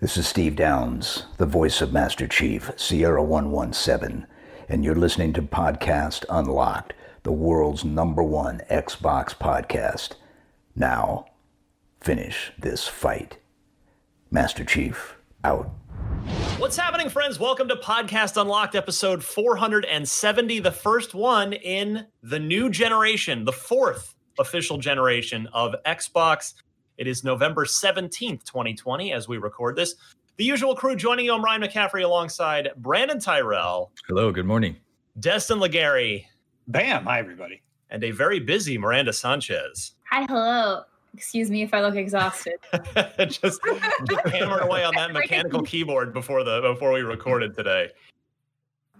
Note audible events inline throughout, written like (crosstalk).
This is Steve Downs, the voice of Master Chief, Sierra 117, and you're listening to Podcast Unlocked, the world's number one Xbox podcast. Now, finish this fight. Master Chief, out. What's happening, friends? Welcome to Podcast Unlocked, episode 470, the first one in the new generation, the fourth official generation of Xbox. It is November 17th, 2020, as we record this. The usual crew joining you. I'm Ryan McCaffrey alongside Brandon Tyrell, Hello, good morning. Destin Legarie, Bam! Hi, everybody. and a very busy Miranda Sanchez. Hi, hello. Excuse me if I look exhausted. (laughs) just, just hammering away on that (laughs) mechanical keyboard before the before we recorded today.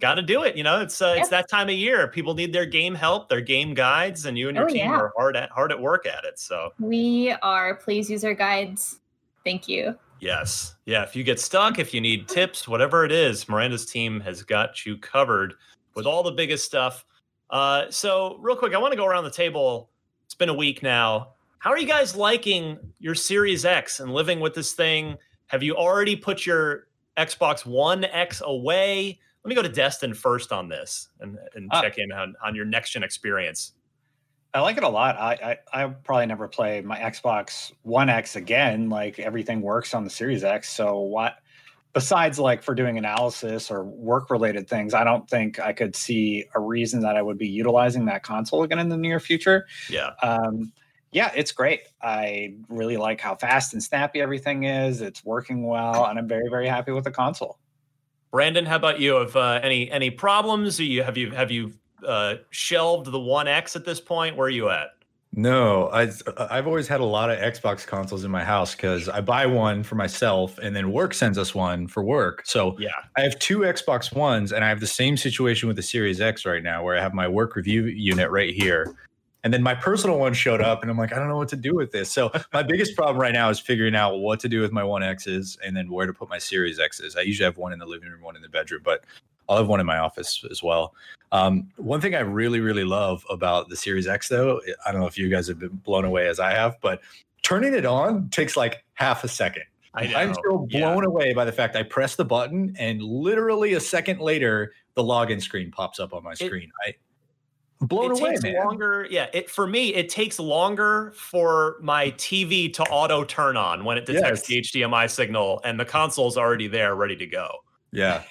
Got to do it, you know. It's uh, it's that time of year. People need their game help, their game guides, and you and your Oh, team yeah. are hard at hard at work at it. So We are please use our guides. Thank you. yes, yeah. If you get stuck, if you need tips, whatever it is, Miranda's team has got you covered with all the biggest stuff. Uh, so real quick, I want to go around the table. It's been a week now. How are you guys liking your Series X and living with this thing? Have you already put your Xbox One X away? Let me go to Destin first on this and, and Ah. check in on, on your next gen experience. I like it a lot. I, I I probably never play my Xbox One X again. Like everything works on the Series X. So what? Besides, like for doing analysis or work related things, I don't think I could see a reason that I would be utilizing that console again in the near future. Yeah. Um, yeah, it's great. I really like how fast and snappy everything is. It's working well, and I'm very very happy with the console. Brandon, how about you? Have uh, any any problems? Are you have you have you uh, shelved the One X at this point? Where are you at? No, I've I've always had a lot of Xbox consoles in my house because I buy one for myself and then work sends us one for work. So Yeah. I have two Xbox Ones and I have the same situation with the Series X right now where I have my work review unit right here. And then my personal one showed up and I'm like, I don't know what to do with this. So my biggest problem right now is figuring out what to do with my One X's and then where to put my Series X's. I usually have one in the living room, one in the bedroom, but I'll have one in my office as well. Um, one thing I really, really love about the Series X, though, I don't know if you guys have been blown away as I have, but turning it on takes like half a second. I I'm know. still Yeah. blown away by the fact I press the button and literally a second later, the login screen pops up on my screen. I blown it away, takes man. longer. Yeah, it for me it takes longer for my TV to auto turn on when it detects Yes. the HDMI signal, and the console's already there, ready to go. Yeah.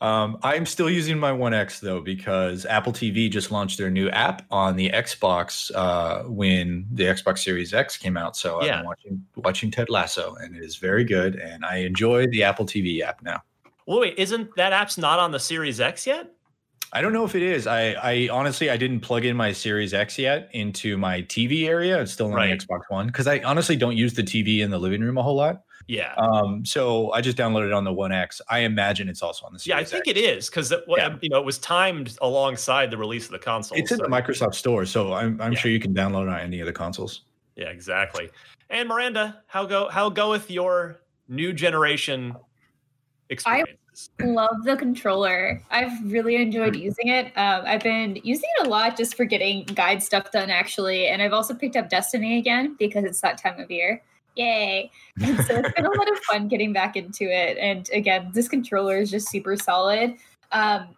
Um, I'm still using my One X though because Apple TV just launched their new app on the Xbox uh, when the Xbox Series X came out. So i'm watching watching Ted Lasso, and it is very good. And I enjoy the Apple TV app now. Well, wait, isn't that app's not on the Series X yet? I don't know if it is. I, I honestly I didn't plug in my Series X yet into my TV area. It's still on Right. the Xbox One because I honestly don't use the TV in the living room a whole lot. Yeah. Um, so I just downloaded it on the One X. I imagine it's also on the Series yeah, I think X. it is because Yeah. you know it was timed alongside the release of the console. It's in the Microsoft Store, so I'm, I'm Yeah. sure you can download it on any of the consoles. Yeah, exactly. And Miranda, how go how goeth your new generation experience? Love the controller. I've really enjoyed using it. Um, I've been using it a lot just for getting guide stuff done, actually. And I've also picked up Destiny again because it's that time of year. Yay. And so it's been a lot of (laughs) fun getting back into it. And again, this controller is just super solid. Um,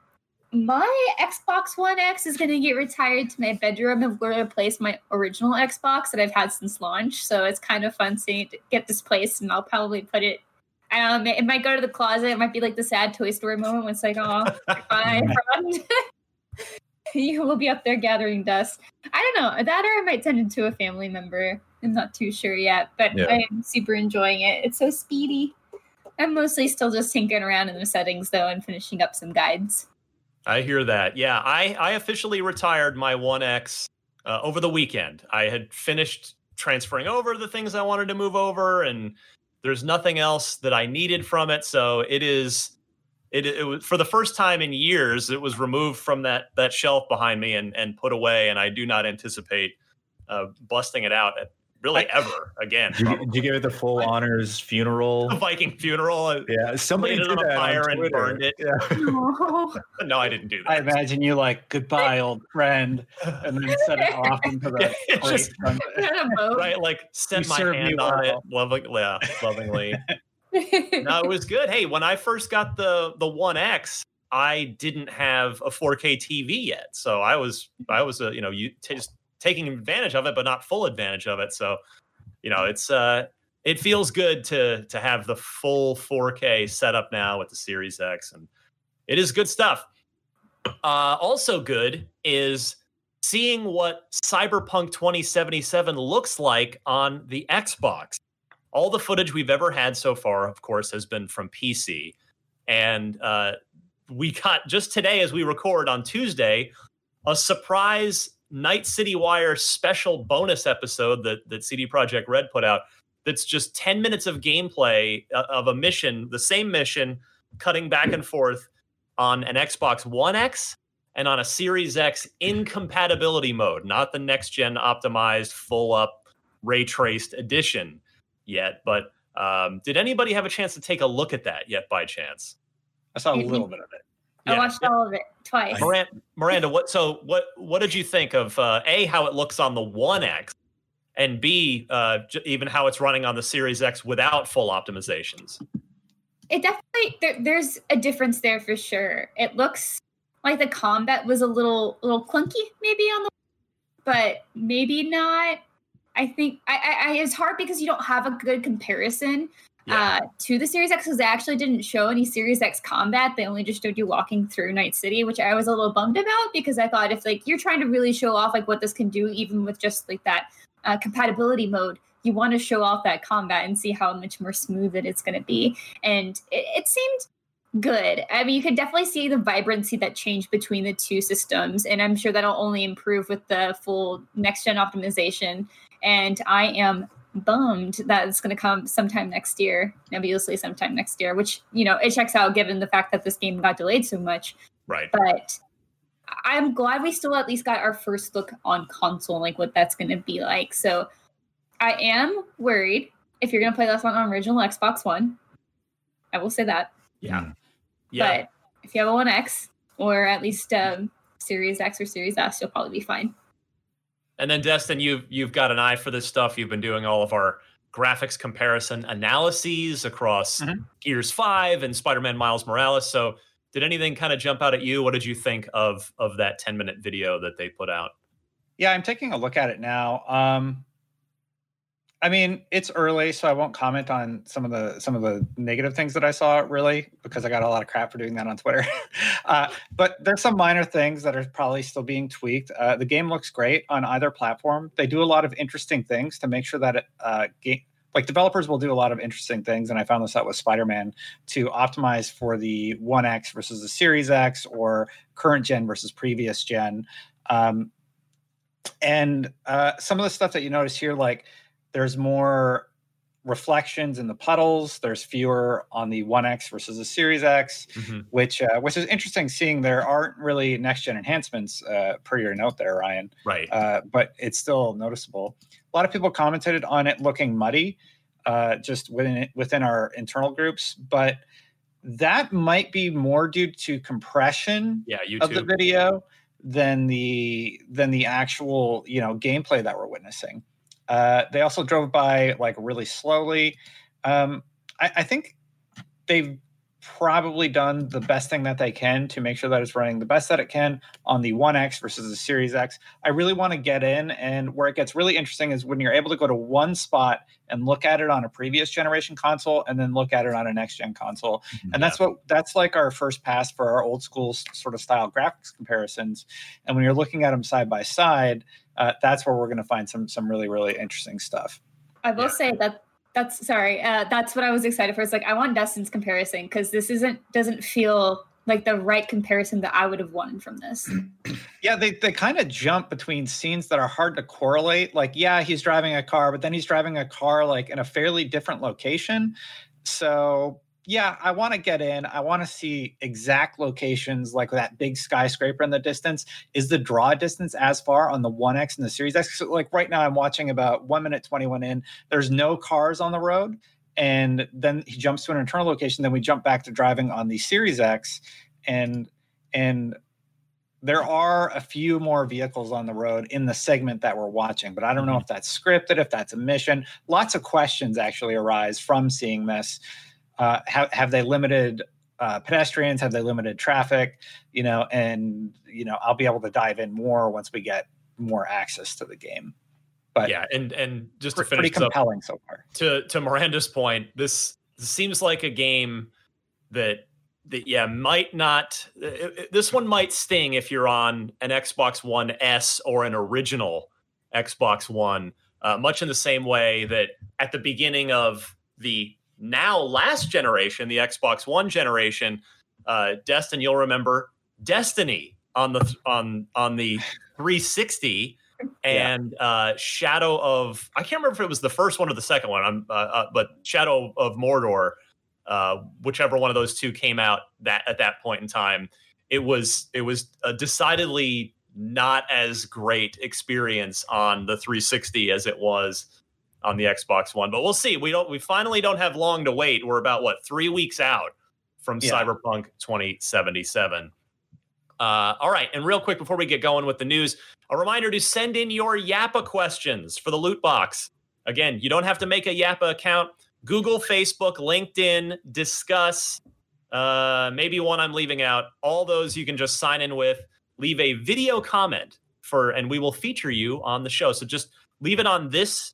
my Xbox One X is going to get retired to my bedroom and we're going to place my original Xbox that I've had since launch. So it's kind of fun seeing it get displaced, and I'll probably put it. Um, it might go to the closet. It might be like the sad Toy Story moment when it's like, (laughs) oh, bye, friend. (laughs) you will be up there gathering dust. I don't know. That or I might send it to a family member. I'm not too sure yet, but Yeah. I am super enjoying it. It's so speedy. I'm mostly still just tinkering around in the settings though and finishing up some guides. I hear that. Yeah, I, I officially retired my 1X uh, over the weekend. I had finished transferring over the things I wanted to move over, and there's nothing else that I needed from it. So it is. It, it was for the first time in years. It was removed from that that shelf behind me and and put away. And I do not anticipate uh, busting it out at really ever again. Did you, did you give it the full honors funeral? The Viking funeral. uh, Yeah, somebody Lit it did on a that fire and burned it. Yeah. (laughs) No, I didn't do that. I imagine you like goodbye, old friend, and then set it off into the (laughs) just- (laughs) sunset. Had a boat. right? Like send You my served hand me on it, well. loving, yeah, lovingly. no, it was good. Hey, when I first got the the One X, I didn't have a 4K TV yet, so I was I was a you know you t- just taking advantage of it, but not full advantage of it. So, you know, it's uh it feels good to to have the full 4K setup now with the Series X, and it is good stuff. Uh, also good is seeing what Cyberpunk 2077 looks like on the Xbox. All the footage we've ever had so far, of course, has been from PC. And uh, we got just today, as we record on Tuesday, a surprise Night City Wire special bonus episode that, that CD Projekt Red put out. That's just 10 minutes of gameplay uh, of a mission, the same mission, cutting back and forth on an Xbox One X and on a Series X incompatibility mode, not the next gen optimized, full up, ray traced edition yet. But um, did anybody have a chance to take a look at that yet by chance? I saw a Mhm. little bit of it. I watched all of it twice. Miranda, Miranda, what so what what did you think of uh, a how it looks on the One X, and b uh, j- even how it's running on the Series X without full optimizations? it definitely there, there's a difference there for sure. It looks like the combat was a little little clunky maybe on the but maybe not. I think I, I, I it's hard because you don't have a good comparison Yeah. uh, to the Series X because they actually didn't show any Series X combat. They only just showed you walking through Night City, which I was a little bummed about because I thought if like you're trying to really show off like what this can do, even with just like that uh, compatibility mode, you want to show off that combat and see how much more smooth it is going to be. And it, it seemed good. I mean, you could definitely see the vibrancy that changed between the two systems, and I'm sure that'll only improve with the full next gen optimization. And I am bummed that it's going to come sometime next year, nebulously sometime next year, which you know it checks out given the fact that this game got delayed so much. Right. But I'm glad we still at least got our first look on console, like what that's going to be like. So I am worried if you're going to play this on original Xbox One. I will say that. Yeah. Yeah. But if you have a One X or at least um, Series X or Series S, you'll probably be fine. And then Destin, you've you've got an eye for this stuff. You've been doing all of our graphics comparison analyses across Mhm. Gears Five and Spider-Man Miles Morales. So, did anything kind of jump out at you? What did you think of of that ten minute video that they put out? Yeah, I'm taking a look at it now. Um, I mean, it's early, so I won't comment on some of the some of the negative things that I saw really because I got a lot of crap for doing that on Twitter. (laughs) uh, but there's some minor things that are probably still being tweaked. Uh, the game looks great on either platform. They do a lot of interesting things to make sure that it, uh, game like developers will do a lot of interesting things, and I found this out with Spider-Man to optimize for the One X versus the Series X or current gen versus previous gen. Um, and uh, some of the stuff that you notice here, like there's more reflections in the puddles. There's fewer on the One X versus the Series X, which uh, which is interesting. Seeing there aren't really next gen enhancements uh, per your note there, Ryan. Right. Uh, but it's still noticeable. A lot of people commented on it looking muddy, uh, just within within our internal groups. But that might be more due to compression Yeah, of the video than the than the actual you know gameplay that we're witnessing. Uh, they also drove by like really slowly. Um, I, I think they've probably done the best thing that they can to make sure that it's running the best that it can on the One X versus the Series X. I really want to get in, and where it gets really interesting is when you're able to go to one spot and look at it on a previous generation console, and then look at it on a next gen console. And that's what that's like our first pass for our old school sort of style graphics comparisons. And when you're looking at them side by side uh, that's where we're going to find some some really really interesting stuff. I will Yeah. say that that's sorry. Uh, that's what I was excited for. It's like I want Destin's comparison because this isn't doesn't feel like the right comparison that I would have wanted from this. (clears throat) yeah they, they kind of jump between scenes that are hard to correlate like yeah he's driving a car but then he's driving a car like in a fairly different location so yeah i want to get in i want to see exact locations like that big skyscraper in the distance is the draw distance as far on the 1x and the series x so like right now i'm watching about 1 minute 21 in there's no cars on the road and then he jumps to an internal location then we jump back to driving on the series x and and there are a few more vehicles on the road in the segment that we're watching, but I don't know mm-hmm. if that's scripted, if that's a mission. Lots of questions actually arise from seeing this. Uh, have, have they limited uh, pedestrians? Have they limited traffic? You know, and you know, I'll be able to dive in more once we get more access to the game. But Yeah, and and just to pre- pretty finish up, compelling so far. to to Miranda's point, this, seems like a game that that yeah might not. uh, uh, This one might sting if you're on an Xbox One S or an original Xbox One. Uh, much in the same way that at the beginning of the now last generation, the Xbox One generation, uh, Destin, you'll remember Destiny on the on on the 360 and uh, Shadow of I can't remember if it was the first one or the second one. I'm uh, uh, but Shadow of Mordor, uh, whichever one of those two came out that at that point in time, it was it was a decidedly not as great experience on the 360 as it was on the Xbox One. But we'll see. We don't we finally don't have long to wait. We're about what three weeks out from Yeah. Cyberpunk 2077. Uh, all right, and real quick before we get going with the news, a reminder to send in your Yappa questions for the loot box. Again, you don't have to make a Yappa account. Google, Facebook, LinkedIn, Disqus, uh, maybe one I'm leaving out. All those you can just sign in with. Leave a video comment for, and we will feature you on the show. So just leave it on this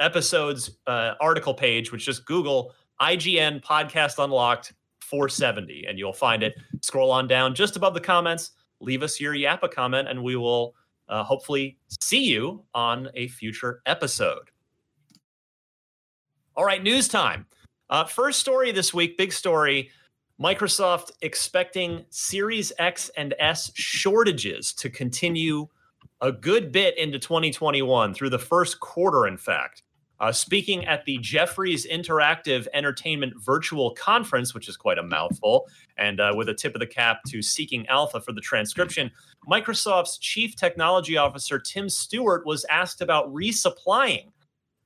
episode's uh, article page, which just Google IGN Podcast Unlocked 470, and you'll find it. Scroll on down just above the comments. Leave us your Yappa comment, and we will uh, hopefully see you on a future episode. All right, news time. Uh, first story this week, big story. Microsoft expecting Series X and S shortages to continue a good bit into 2021 through the first quarter, in fact. Uh, speaking at the Jefferies Interactive Entertainment Virtual Conference, which is quite a mouthful, and uh, with a tip of the cap to Seeking Alpha for the transcription, Microsoft's Chief Technology Officer Tim Stuart was asked about resupplying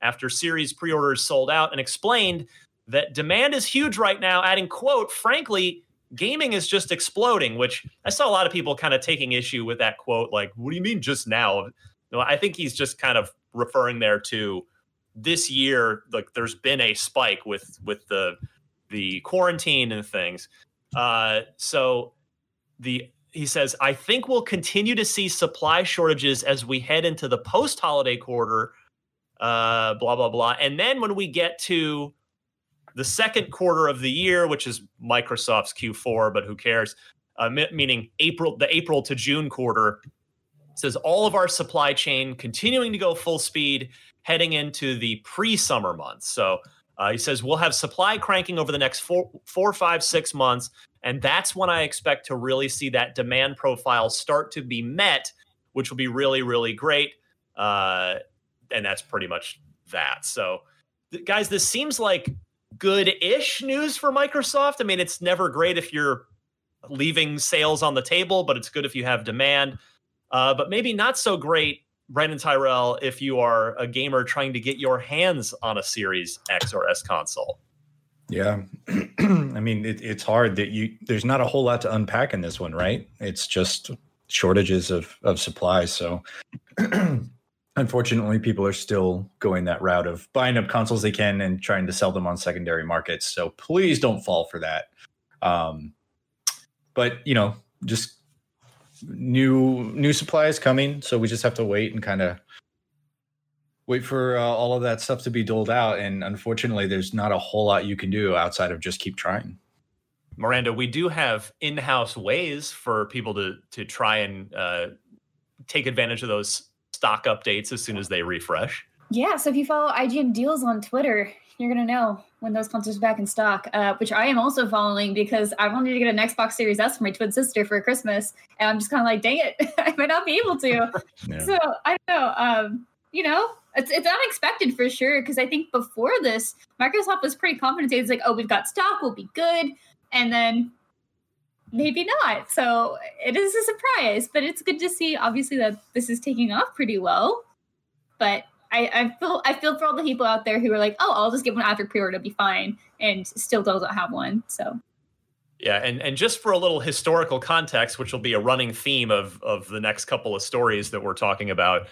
after series pre orders sold out and explained that demand is huge right now, adding, quote, frankly, gaming is just exploding, which I saw a lot of people kind of taking issue with that quote. Like, what do you mean just now? No, I think he's just kind of referring there to this year. Like, there's been a spike with with the the quarantine and things. Uh, so the he says, I think we'll continue to see supply shortages as we head into the post holiday quarter. Uh, blah blah blah, and then when we get to the second quarter of the year, which is Microsoft's Q4, but who cares? Uh, me- meaning April, the April to June quarter says all of our supply chain continuing to go full speed heading into the pre-summer months. So uh, he says we'll have supply cranking over the next four, four, five, six months, and that's when I expect to really see that demand profile start to be met, which will be really, really great. Uh, and that's pretty much that. So, guys, this seems like good-ish news for Microsoft. I mean, it's never great if you're leaving sales on the table, but it's good if you have demand. Uh, but maybe not so great, Brandon Tyrell, if you are a gamer trying to get your hands on a Series X or S console. Yeah, (clears throat) I mean it, it's hard that you. There's not a whole lot to unpack in this one, right? It's just shortages of of supplies. So (clears throat) unfortunately, people are still going that route of buying up consoles they can and trying to sell them on secondary markets. So please don't fall for that. Um, but you know, just new new supplies coming, so we just have to wait and kind of wait for uh, all of that stuff to be doled out. And unfortunately, there's not a whole lot you can do outside of just keep trying. Miranda, we do have in-house ways for people to to try and uh, take advantage of those stock updates as soon as they refresh. Yeah, so if you follow IGN Deals on Twitter, you're gonna know when those consoles are back in stock. Uh, which I am also following because I wanted to get an Xbox Series S for my twin sister for Christmas, and I'm just kind of like, dang it, (laughs) I might not be able to. (laughs) yeah. So I don't know. Um, you know, it's it's unexpected for sure because I think before this, Microsoft was pretty confident. It's like, oh, we've got stock, we'll be good, and then maybe not. So it is a surprise, but it's good to see obviously that this is taking off pretty well. But I, I feel I feel for all the people out there who are like, oh, I'll just get one after pre-order, it'll be fine, and still doesn't have one. So yeah, and and just for a little historical context, which will be a running theme of of the next couple of stories that we're talking about.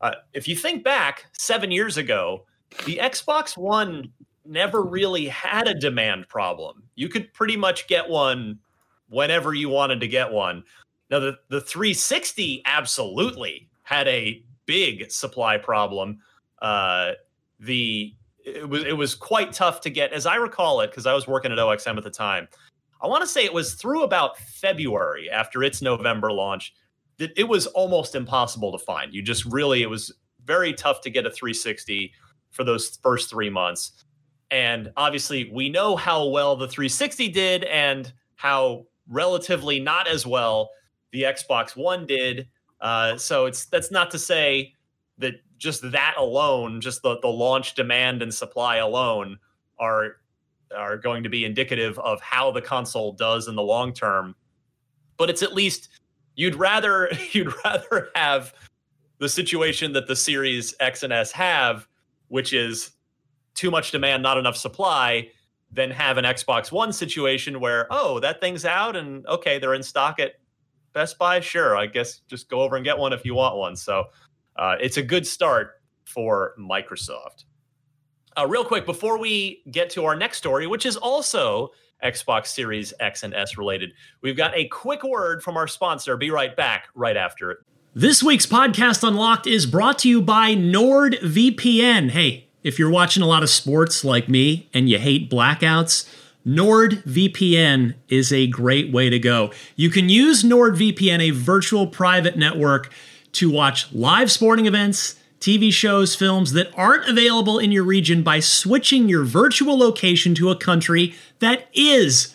Uh, if you think back seven years ago, the Xbox One never really had a demand problem. You could pretty much get one whenever you wanted to get one. Now the the 360 absolutely had a big supply problem. Uh, the it was it was quite tough to get, as I recall it, because I was working at OXM at the time. I want to say it was through about February after its November launch that it was almost impossible to find. You just really it was very tough to get a 360 for those first three months. And obviously, we know how well the 360 did and how relatively not as well the Xbox One did. Uh, so it's that's not to say that just that alone, just the the launch demand and supply alone, are are going to be indicative of how the console does in the long term. But it's at least you'd rather (laughs) you'd rather have the situation that the Series X and S have, which is too much demand, not enough supply, than have an Xbox One situation where, oh, that thing's out and okay, they're in stock at Best Buy. Sure, I guess just go over and get one if you want one. So uh, it's a good start for Microsoft. Uh, real quick, before we get to our next story, which is also Xbox Series X and S related, we've got a quick word from our sponsor. Be right back right after it. This week's podcast Unlocked is brought to you by NordVPN. Hey, if you're watching a lot of sports like me and you hate blackouts, NordVPN is a great way to go. You can use NordVPN, a virtual private network, to watch live sporting events, TV shows, films that aren't available in your region by switching your virtual location to a country that is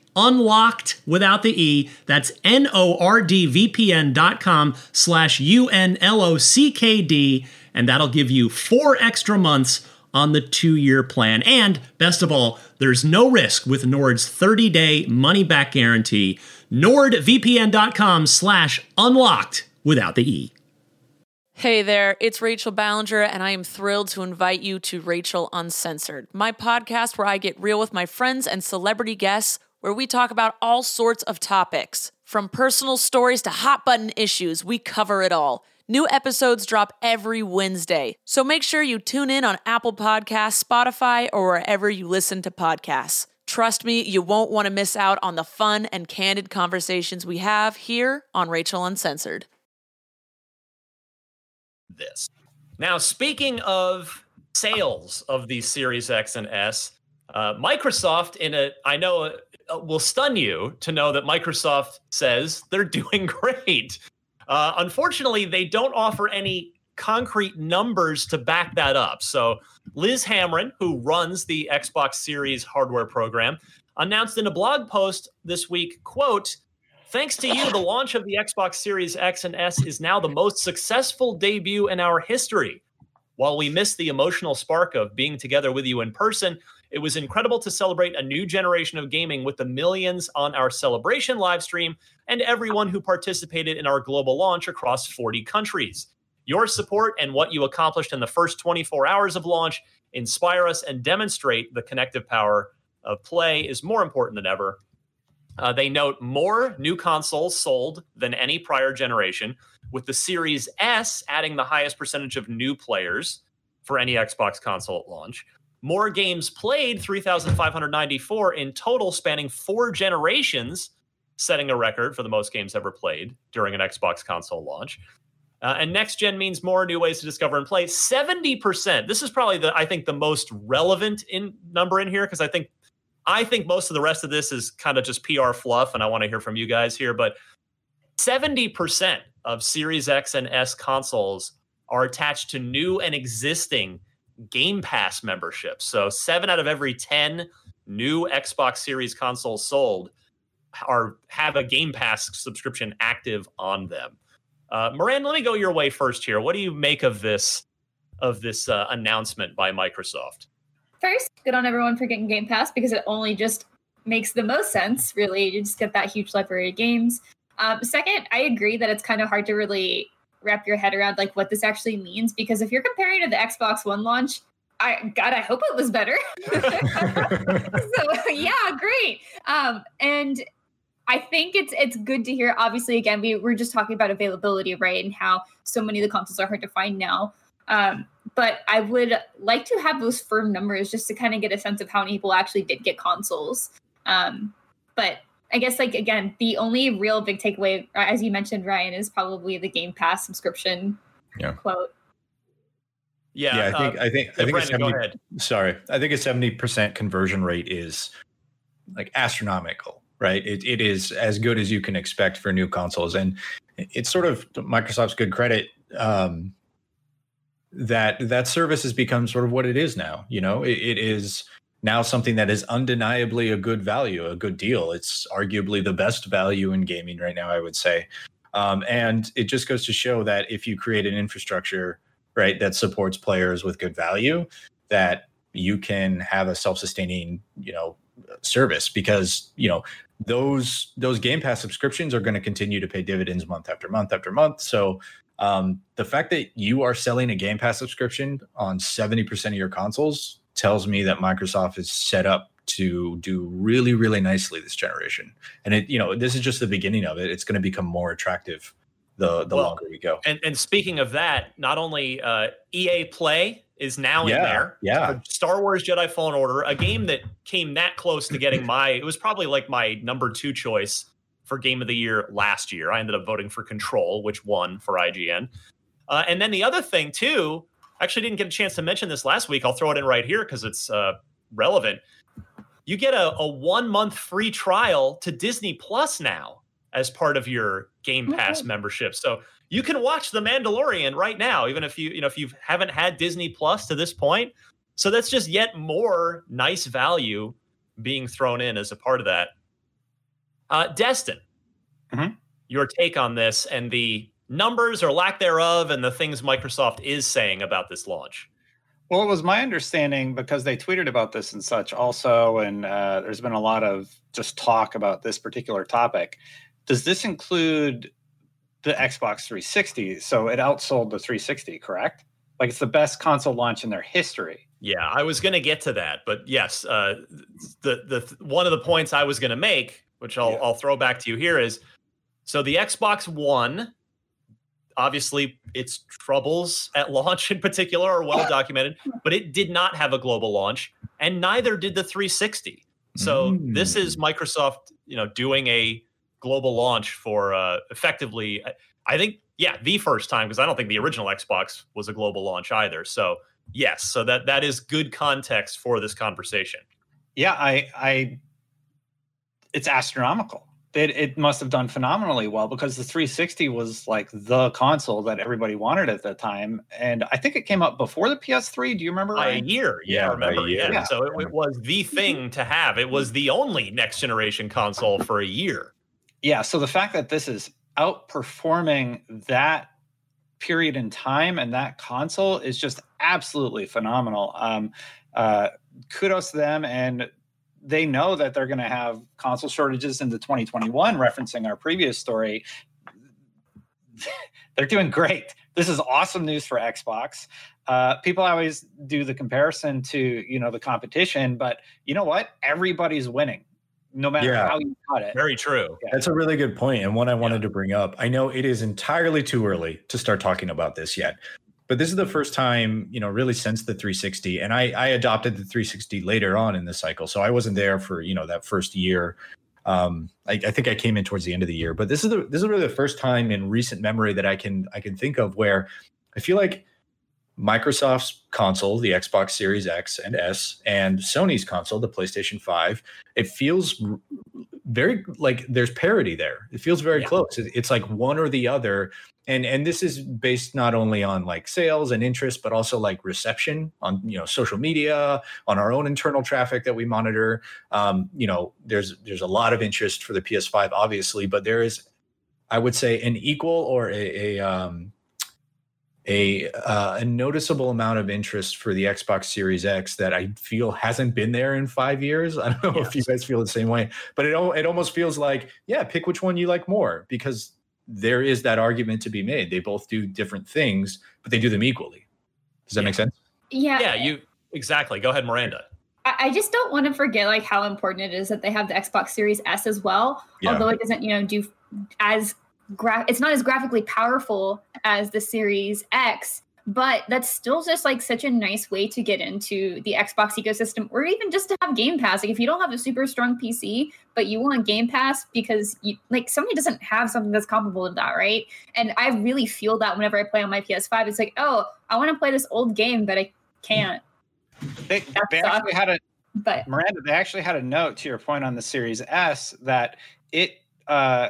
unlocked without the E. That's N-O-R-D-V-P-N dot com slash U-N-L-O-C-K-D. And that'll give you four extra months on the two-year plan. And best of all, there's no risk with Nord's 30-day money-back guarantee. NordVPN.com slash unlocked without the E. Hey there, it's Rachel Ballinger, and I am thrilled to invite you to Rachel Uncensored, my podcast where I get real with my friends and celebrity guests where we talk about all sorts of topics. From personal stories to hot button issues, we cover it all. New episodes drop every Wednesday, so make sure you tune in on Apple Podcasts, Spotify, or wherever you listen to podcasts. Trust me, you won't want to miss out on the fun and candid conversations we have here on Rachel Uncensored. This. Now, speaking of sales of the Series X and S. Uh, Microsoft, in a, I know, will stun you to know that Microsoft says they're (laughs) doing great. Uh, unfortunately, they don't offer any concrete numbers to back that up. So, Liz Hamren, who runs the Xbox Series hardware program, announced in a blog post this week, quote, Thanks to you, the launch of the Xbox Series X and S is now the most successful debut in our history. While we miss the emotional spark of being together with you in person, it was incredible to celebrate a new generation of gaming with the millions on our celebration live stream and everyone who participated in our global launch across 40 countries. Your support and what you accomplished in the first 24 hours of launch inspire us and demonstrate the connective power of play is more important than ever. Uh, they note more new consoles sold than any prior generation, with the Series S adding the highest percentage of new players for any Xbox console at launch. More games played, 3,594 in total, spanning four generations, setting a record for the most games ever played during an Xbox console launch. Uh, and next gen means more new ways to discover and play. 70%. This is probably the I think the most relevant in number in here because I think I think most of the rest of this is kind of just PR fluff, and I want to hear from you guys here. But 70% of Series X and S consoles are attached to new and existing Game Pass membership. So seven out of every 10 new Xbox Series consoles sold are have a Game Pass subscription active on them. Uh, Moran, let me go your way first here. What do you make of this of this uh, announcement by Microsoft? First, good on everyone for getting Game Pass because it only just makes the most sense, really. You just get that huge library of games. Um, second, I agree that it's kind of hard to really wrap your head around like what this actually means because if you're comparing to the Xbox One launch, I God, I hope it was better. (laughs) so yeah, great. Um, and I think it's it's good to hear. Obviously, again, we we're just talking about availability, right, and how so many of the consoles are hard to find now. Um, but I would like to have those firm numbers just to kind of get a sense of how many people actually did get consoles. Um, but I guess like again, the only real big takeaway, uh, as you mentioned, Ryan, is probably the Game Pass subscription Yeah. quote. Yeah, yeah, I think uh, I think I think a Brandon, go 70, ahead. sorry, I think a seventy percent conversion rate is like astronomical, right? It it is as good as you can expect for new consoles, and it's sort of Microsoft's good credit um, that that service has become sort of what it is now. You know, it, it is now something that is undeniably a good value, a good deal. It's arguably the best value in gaming right now, I would say. Um, and it just goes to show that if you create an infrastructure, right, that supports players with good value, that you can have a self-sustaining, you know, service because you know those those Game Pass subscriptions are going to continue to pay dividends month after month after month. So um, the fact that you are selling a Game Pass subscription on seventy percent of your consoles tells me that Microsoft is set up to do really really nicely this generation. And it you know this is just the beginning of it. It's going to become more attractive the the Well, longer we go. And and speaking of that, not only uh, EA Play is now in there. yeah. Star Wars Jedi Fallen Order, a game that came that close to getting my it was probably like my number two choice for game of the year last year. I ended up voting for Control, which won for IGN. Uh, and then the other thing too, actually didn't get a chance to mention this last week. I'll throw it in right here because it's uh, relevant. You get a, a one month free trial to Disney Plus now as part of your Game Pass Okay. membership. So you can watch The Mandalorian right now, even if you you know if you haven't had Disney Plus to this point. So that's just yet more nice value being thrown in as a part of that. Uh, Destin, Mhm. your take on this and the numbers or lack thereof, and the things Microsoft is saying about this launch. Well, it was my understanding because they tweeted about this and such also, and uh, there's been a lot of just talk about this particular topic. Does this include the Xbox 360? So it outsold the 360, correct? Like it's the best console launch in their history. Yeah, I was going to get to that, but yes, uh, the the one of the points I was going to make, which I'll Yeah. I'll throw back to you here, is so the Xbox One, obviously its troubles at (laughs) launch in particular are well documented, but it did not have a global launch, and neither did the 360. So this is Microsoft, you know, doing a global launch for uh, effectively, I- I think, yeah, the first time because I don't think the original Xbox was a global launch either. So Yes, so that that is good context for this conversation. Yeah, I I it's astronomical. It it must have done phenomenally well because the 360 was like the console that everybody wanted at the time, and I think it came up before the PS3. Do you remember? By a year, yeah, Yeah, I by a remember. year. Yeah. Yeah. so it, it was the thing to have. It was the only next generation console for a year. Yeah, so the fact that this is outperforming that period in time and that console is just absolutely phenomenal. Um, uh, kudos to them, and they know that they're going to have console shortages into 2021. Referencing our previous story, (laughs) they're doing great. This is awesome news for Xbox. Uh, people always do the comparison to you know the competition, but you know what? Everybody's winning, no matter Yeah. how you cut it. Very true. That's a really good point, and one I wanted to bring up. I know it is entirely too early to start talking about this yet, but this is the first time, you know, really since the 360. And I, I adopted the 360 later on in the cycle, so I wasn't there for you know that first year. Um, I, I think I came in towards the end of the year, but this is the this is really the first time in recent memory that I can I can think of where I feel like Microsoft's console, the Xbox Series X and S, and Sony's console, the PlayStation 5, it feels very like there's parity there. It feels very Yeah. close. It's like one or the other. And and this is based not only on like sales and interest, but also like reception on you know social media, on our own internal traffic that we monitor. Um, you know, there's there's a lot of interest for the PS5, obviously, but there is, I would say, an equal or a, a um, a uh, a noticeable amount of interest for the Xbox Series X that I feel hasn't been there in five years. (laughs) I don't know if you guys feel the same way, but it it almost feels like yeah, pick which one you like more because there is that argument to be made. They both do different things, but they do them equally. Does that make sense? Yeah. Yeah, you exactly. Go ahead, Miranda. I I just don't want to forget like how important it is that they have the Xbox Series S as well. Yeah. Although it doesn't, you know, do as gra- it's not as graphically powerful as the Series X, but that's still just like such a nice way to get into the Xbox ecosystem or even just to have Game Pass. Like if you don't have a super strong PC, but you want Game Pass because you like somebody doesn't have something that's comparable to that, right? And I really feel that whenever I play on my PS5, it's like, oh, I want to play this old game, but I can't. They, That they sucks. actually had a But Miranda. They actually had a note to your point on the Series S that it uh,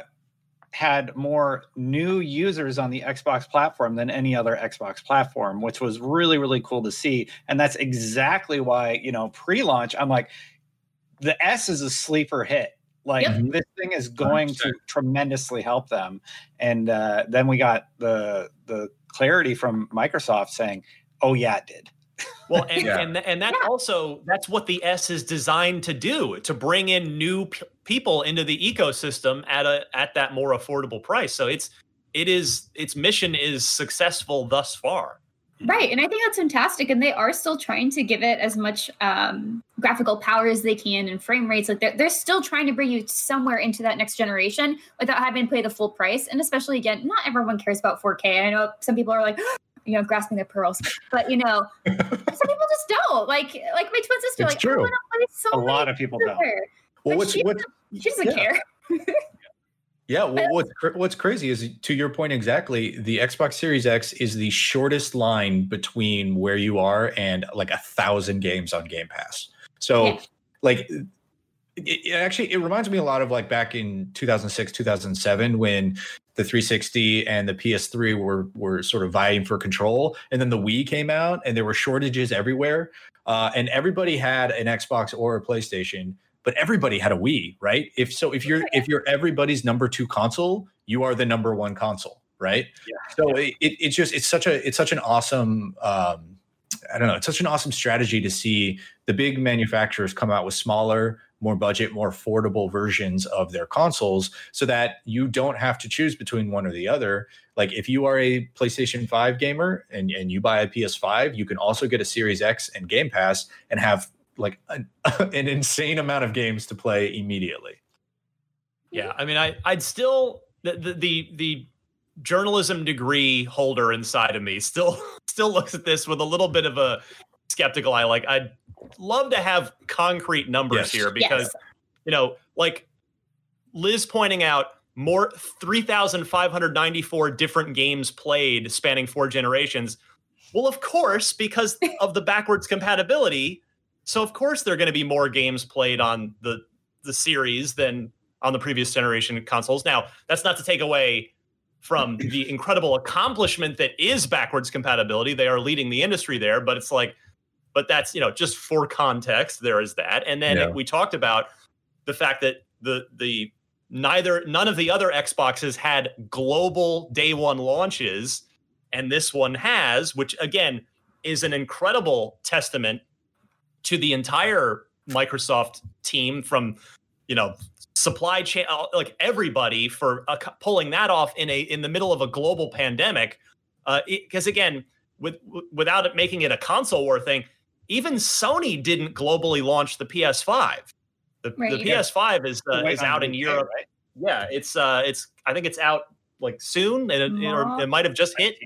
had more new users on the Xbox platform than any other Xbox platform, which was really really cool to see. And that's exactly why you know pre-launch, I'm like, the S is a sleeper hit. Like Yep. this thing is going to tremendously help them. And uh, then we got the the clarity from Microsoft saying, "Oh yeah, it did." (laughs) Well, and Yeah. and, and that also that's what the S is designed to do to bring in new p- people into the ecosystem at a at that more affordable price. So it's it is its mission is successful thus far. Right, and I think that's fantastic. And they are still trying to give it as much um, graphical power as they can and frame rates. Like they're, they're still trying to bring you somewhere into that next generation without having to pay the full price. And especially again, not everyone cares about 4K. I know some people are like, (gasps) you know, grasping their pearls, but you know, (laughs) some people just don't. Like, like my twin sister, It's like true. I want to play so A lot of people don't. Well, what's she, what she doesn't yeah. care. Yeah, well, what's what's crazy is to your point exactly. The Xbox Series X is the shortest line between where you are and like a thousand games on Game Pass. So, Yeah. like, it, it actually it reminds me a lot of like back in 2006, 2007 when the 360 and the PS3 were were sort of vying for control, and then the Wii came out, and there were shortages everywhere, uh, and everybody had an Xbox or a PlayStation but everybody had a Wii, right? If so, if you're if you're everybody's number two console, you are the number one console, right? Yeah. So it, it, it's just it's such a it's such an awesome um, I don't know it's such an awesome strategy to see the big manufacturers come out with smaller, more budget, more affordable versions of their consoles, so that you don't have to choose between one or the other. Like if you are a PlayStation Five gamer and and you buy a PS5, you can also get a Series X and Game Pass and have like an, (laughs) an insane amount of games to play immediately. Yeah, I mean, I I'd still the the the, the journalism degree holder inside of me still (laughs) still looks at this with a little bit of a skeptical eye. Like I'd love to have concrete numbers Yes. here because Yes. you know, like Liz pointing out more 3,594 different games played spanning four generations. Well, of course, because (laughs) of the backwards compatibility. So of course there are going to be more games played on the the series than on the previous generation consoles. Now, that's not to take away from the (clears throat) incredible accomplishment that is backwards compatibility. They are leading the industry there, but it's like but that's, you know, just for context, there is that. And then Yeah. we talked about the fact that the the neither none of the other Xboxes had global day one launches and this one has, which again is an incredible testament to the entire Microsoft team from you know supply chain uh, like everybody for uh, pulling that off in a in the middle of a global pandemic because again with w- without it making it a console war thing even Sony didn't globally launch the PS5 the, the PS5 is uh, Wait is out in Europe right? yeah it's uh it's I think it's out like soon and it, or it might have just hit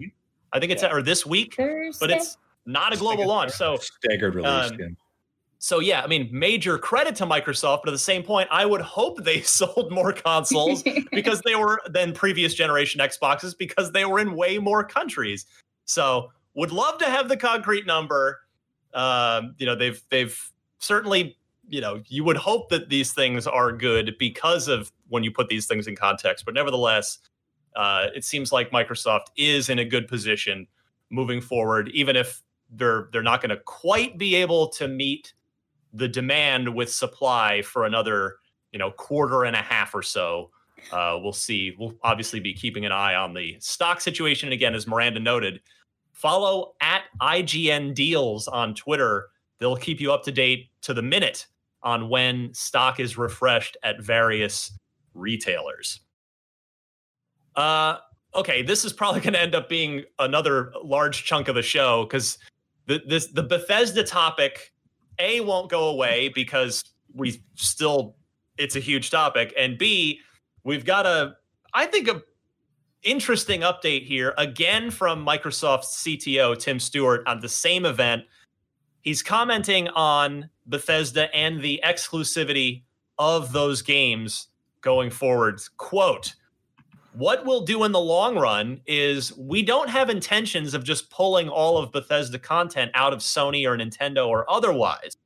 I think it's Yeah. or this week Thursday. but it's not a global launch so Staggered release. Um, yeah. So yeah, I mean, major credit to Microsoft, but at the same point, I would hope they (laughs) sold more consoles because they were (laughs) than previous generation Xboxes because they were in way more countries. So would love to have the concrete number. Um, you know, they've they've certainly, you know, you would hope that these things are good because of when you put these things in context. But nevertheless, uh, it seems like Microsoft is in a good position moving forward, even if they're they're not going to quite be able to meet the demand with supply for another you know quarter and a half or so uh, we'll see. We'll obviously be keeping an eye on the stock situation. Again as miranda noted follow at ign deals on twitter. They'll keep you up to date to the minute on when stock is refreshed at various retailers. Uh okay this is probably going to end up being another large chunk of the show because the this the bethesda topic a won't go away because we still it's a huge topic. And b we've got a i think a interesting update here again from microsoft's cto tim stuart on the same event. He's commenting on bethesda and the exclusivity of those games going forward quote what we'll do in the long run is we don't have intentions of just pulling all of Bethesda content out of Sony or Nintendo or otherwise.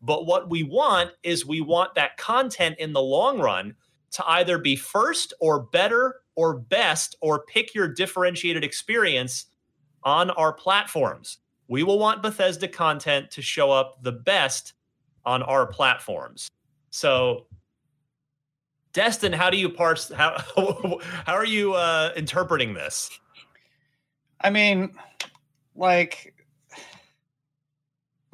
But what we want is we want that content in the long run to either be first or better or best or pick your differentiated experience on our platforms. We will want Bethesda content to show up the best on our platforms. So Destin, how do you parse how (laughs) how are you uh, interpreting this? I mean, like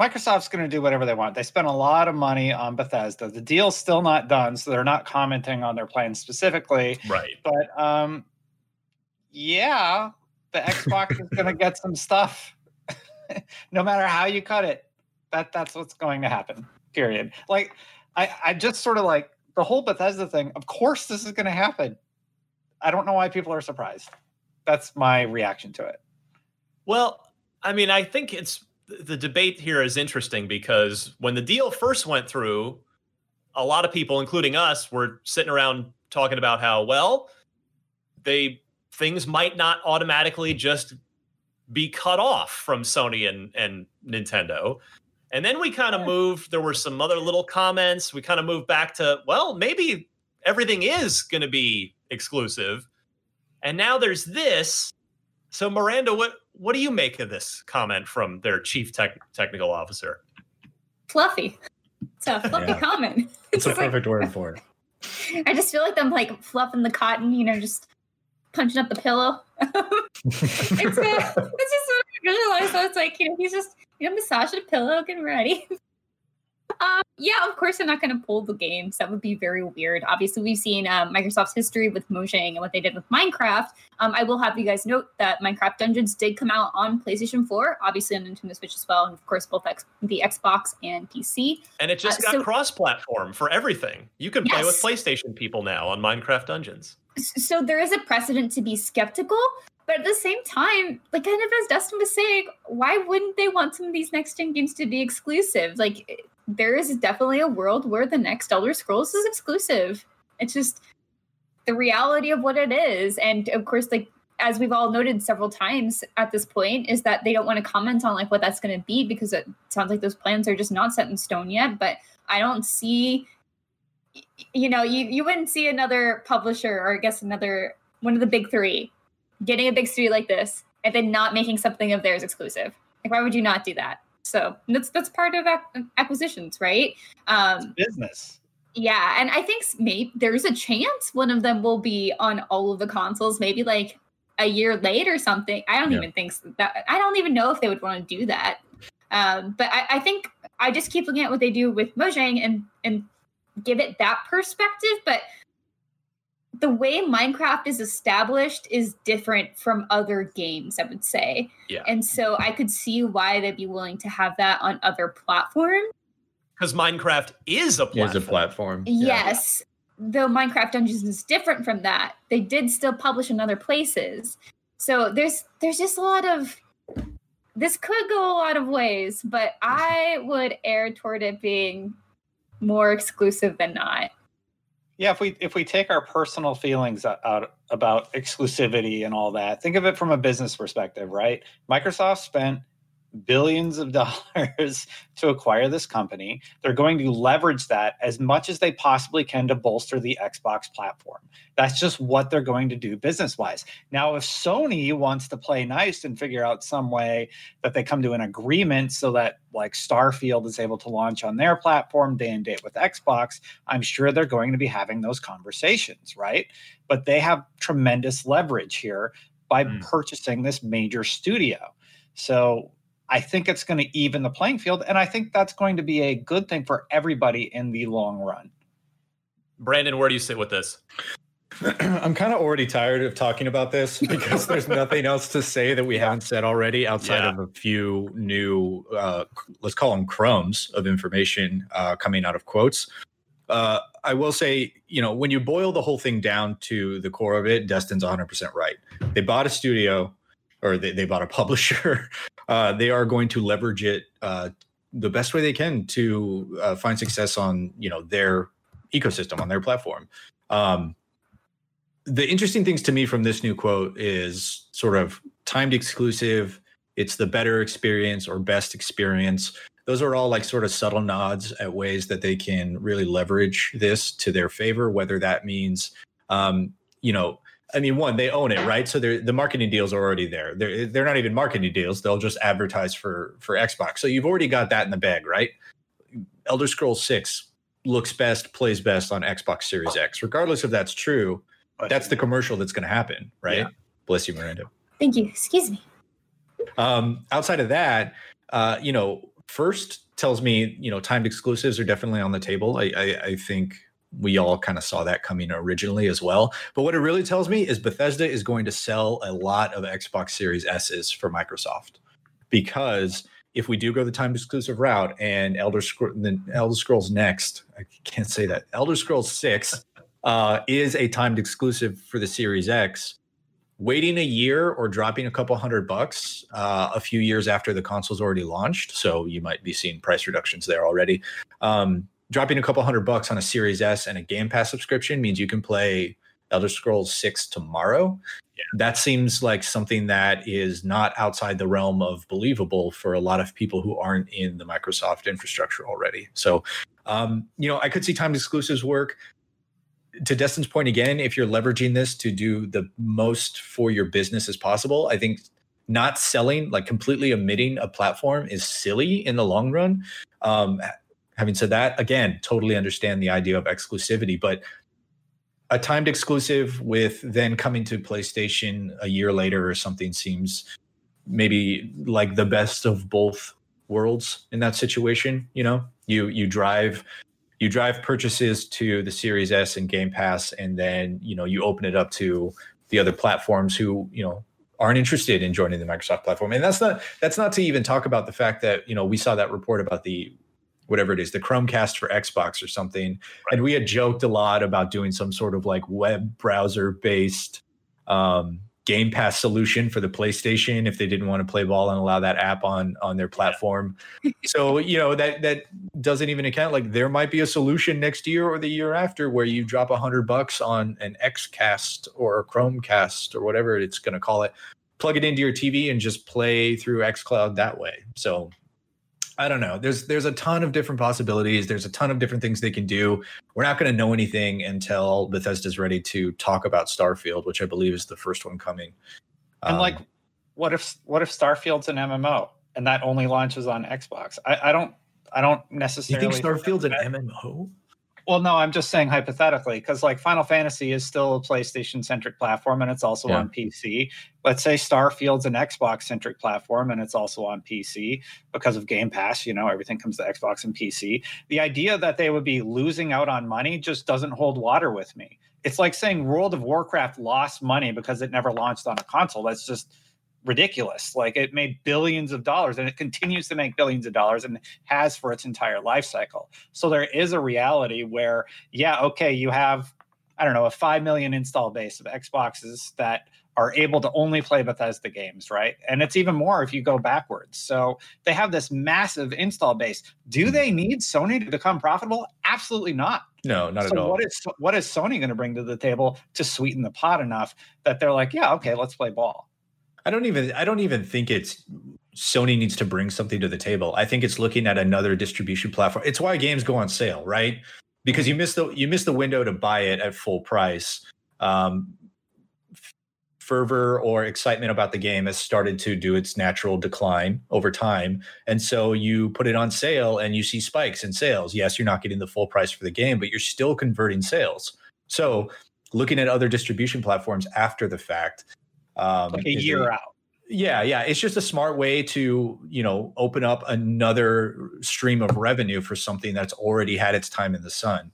Microsoft's going to do whatever they want. They spent a lot of money on Bethesda. The deal's still not done, so they're not commenting on their plans specifically. Right. But um, yeah, the Xbox is going (laughs) to get some stuff, (laughs) no matter how you cut it. That that's what's going to happen. Period. Like, I I just sort of like the whole Bethesda thing. Of course, this is going to happen. I don't know why people are surprised. That's my reaction to it. Well, I mean, I think it's the debate here is interesting because when the deal first went through, a lot of people, including us, were sitting around talking about how well they things might not automatically just be cut off from Sony and and Nintendo. And then we kind of moved. There were some other little comments. We kind of moved back to well, maybe everything is going to be exclusive. And now there's this. So Miranda, what what do you make of this comment from their chief tech, technical officer? fluffy. It's a (laughs) fluffy Yeah. comment. (laughs) It's a just like- perfect word for it. (laughs) I just feel like I'm like fluffing the cotton, you know, just punching up the pillow. it's, uh, it's just what I visualize. So it's like, you know, he's just, you know, massaging the pillow, getting ready. (laughs) Um, yeah, of course, I'm not going to pull the games. That would be very weird. Obviously, we've seen um, Microsoft's history with Mojang and what they did with Minecraft. Um, I will have you guys note that Minecraft Dungeons did come out on PlayStation 4, obviously on Nintendo Switch as well, and of course, both X- the Xbox and PC. And it just Uh, got so- cross-platform for everything. You can play with PlayStation people now on Minecraft Dungeons. So there is a precedent to be skeptical but at the same time like kind of as destin was saying why wouldn't they want some of these next gen games to be exclusive? Like there is definitely a world where the next elder scrolls is exclusive. It's just the reality of what it is. And of course like as we've all noted several times at this point, is that they don't want to comment on like what that's going to be because it sounds like those plans are just not set in stone yet. But I don't see, you know, you you wouldn't see another publisher or I guess another one of the big three getting a big studio like this and then not making something of theirs exclusive. Like, why would you not do that? So that's that's part of ac- acquisitions, right? Um, business. Yeah, and I think maybe there's a chance one of them will be on all of the consoles, maybe like a year late or something. I don't Yeah. even think so- that. I don't even know if they would want to do that. Um, but I, I think I just keep looking at what they do with Mojang and and give it that perspective. But the way Minecraft is established is different from other games. I would say. Yeah. And so I could see why they'd be willing to have that on other platforms. Because Minecraft is a platform. Is a platform. Yeah. Yes. Though Minecraft Dungeons is different from that, they did still publish in other places. So there's there's just a lot of this could go a lot of ways, but I would err toward it being more exclusive than not. Yeah, if we if we take our personal feelings out, out about exclusivity and all that, think of it from a business perspective, right? Microsoft spent billions of (laughs) dollars to acquire this company. They're going to leverage that as much as they possibly can to bolster the Xbox platform. That's just what they're going to do business wise. Now, if Sony wants to play nice and figure out some way that they come to an agreement so that like Starfield is able to launch on their platform day and date with Xbox, I'm sure they're going to be having those conversations, right? But they have tremendous leverage here by Mm. purchasing this major studio. So I think it's going to even the playing field. And I think that's going to be a good thing for everybody in the long run. Brandon, where do you sit with this? (clears throat) I'm kind of already tired of talking about this (laughs) because there's nothing else to say that we haven't said already outside Yeah. of a few new, uh, let's call them crumbs of information uh, coming out of quotes. Uh, I will say, you know, when you boil the whole thing down to the core of it, Destin's 100% right. They bought a studio or they, they bought a (laughs) publisher. Uh, they are going to leverage it uh, the best way they can to uh, find success on, you know, their ecosystem, on their platform. Um, the interesting things to me from this new quote is sort of timed exclusive it's the better experience or best experience those are all like sort of subtle nods at ways that they can really leverage this to their favor whether that means um, you know i mean one they own it right so they're, the marketing deals are already there they're, they're not even marketing deals they'll just advertise for for xbox so you've already got that in the bag right elder scrolls 6 looks best plays best on xbox series x regardless if that's true that's the commercial that's going to happen, right? Yeah. Bless you, Miranda. Thank you. Excuse me. Um, outside of that, uh, you know, first tells me, you know, timed exclusives are definitely on the table. I, I, I think we all kind of saw that coming originally as well. But what it really tells me is Bethesda is going to sell a lot of Xbox Series S's for Microsoft because if we do go the timed exclusive route and Elder Scrolls, Elder Scrolls Next, I can't say that Elder Scrolls Six (laughs) uh, is a timed exclusive for the Series X. Waiting a year or dropping a couple hundred bucks uh, a few years after the console's already launched, so you might be seeing price reductions there already. Um, dropping a couple hundred bucks on a Series S and a Game Pass subscription means you can play Elder Scrolls 6 tomorrow. That seems like something that is not outside the realm of believable for a lot of people who aren't in the Microsoft infrastructure already. So, um, you know, I could see timed exclusives work to Destin's point again, if you're leveraging this to do the most for your business as possible, I think not selling, like completely omitting a platform is silly in the long run. Um, having said that, again, totally understand the idea of exclusivity, but a timed exclusive with then coming to PlayStation a year later or something seems maybe like the best of both worlds in that situation. You know, you you drive you drive purchases to the Series S and Game Pass, and then you know you open it up to the other platforms who you know aren't interested in joining the Microsoft platform. And that's not that's not to even talk about the fact that you know we saw that report about the whatever it is, the Chromecast for Xbox or something, and we had joked a lot about doing some sort of like web browser based um, Game Pass solution for the PlayStation if they didn't want to play ball and allow that app on on their platform. so you know that that doesn't even account. Like there might be a solution next year or the year after where you drop a hundred bucks on an XCast or a Chromecast or whatever it's going to call it, plug it into your TV and just play through XCloud that way. So I don't know. There's there's a ton of different possibilities. There's a ton of different things they can do. We're not going to know anything until Bethesda's ready to talk about Starfield, which I believe is the first one coming. And um, like, what if what if Starfield's an MMO and that only launches on Xbox? I, I don't I don't necessarily. You think Starfield's an MMO? Well, no, I'm just saying hypothetically, because like Final Fantasy is still a PlayStation centric platform and it's also yeah. on PC. Let's say Starfield's an Xbox centric platform and it's also on PC because of Game Pass. You know, everything comes to Xbox and PC. The idea that they would be losing out on money just doesn't hold water with me. It's like saying World of Warcraft lost money because it never launched on a console. That's just ridiculous. Like it made billions of dollars and it continues to make billions of dollars and has for its entire life cycle. So there is a reality where, yeah, okay, you have, I don't know, a 5 million install base of Xboxes that are able to only play Bethesda games, right? And it's even more if you go backwards. So they have this massive install base. Do hmm. they need Sony to become profitable? Absolutely not. No, not so at all. What is what is Sony going to bring to the table to sweeten the pot enough that they're like, yeah, okay, let's play ball. I don't even I don't even think it's Sony needs to bring something to the table. I think it's looking at another distribution platform. It's why games go on sale, right? Because you miss the you miss the window to buy it at full price. Um, fervor or excitement about the game has started to do its natural decline over time. And so you put it on sale and you see spikes in sales. Yes, you're not getting the full price for the game, but you're still converting sales. So looking at other distribution platforms after the fact, um, like a year out. Yeah, yeah. It's just a smart way to, you know, open up another stream of revenue for something that's already had its time in the sun.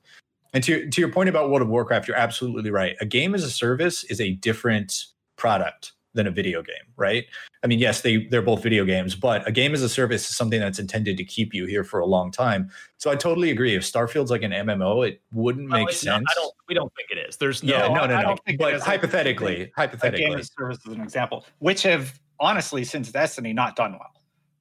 And to to your point about World of Warcraft, you're absolutely right. A game as a service is a different product than a video game, right? I mean, yes, they they're both video games, but a game as a service is something that's intended to keep you here for a long time. So I totally agree. If Starfield's like an MMO, it wouldn't make sense. Not, I don't. We don't think it is. There's no. Yeah, no, no, no. But hypothetically, a, hypothetically, a game as a service is an example, which have honestly since Destiny not done well.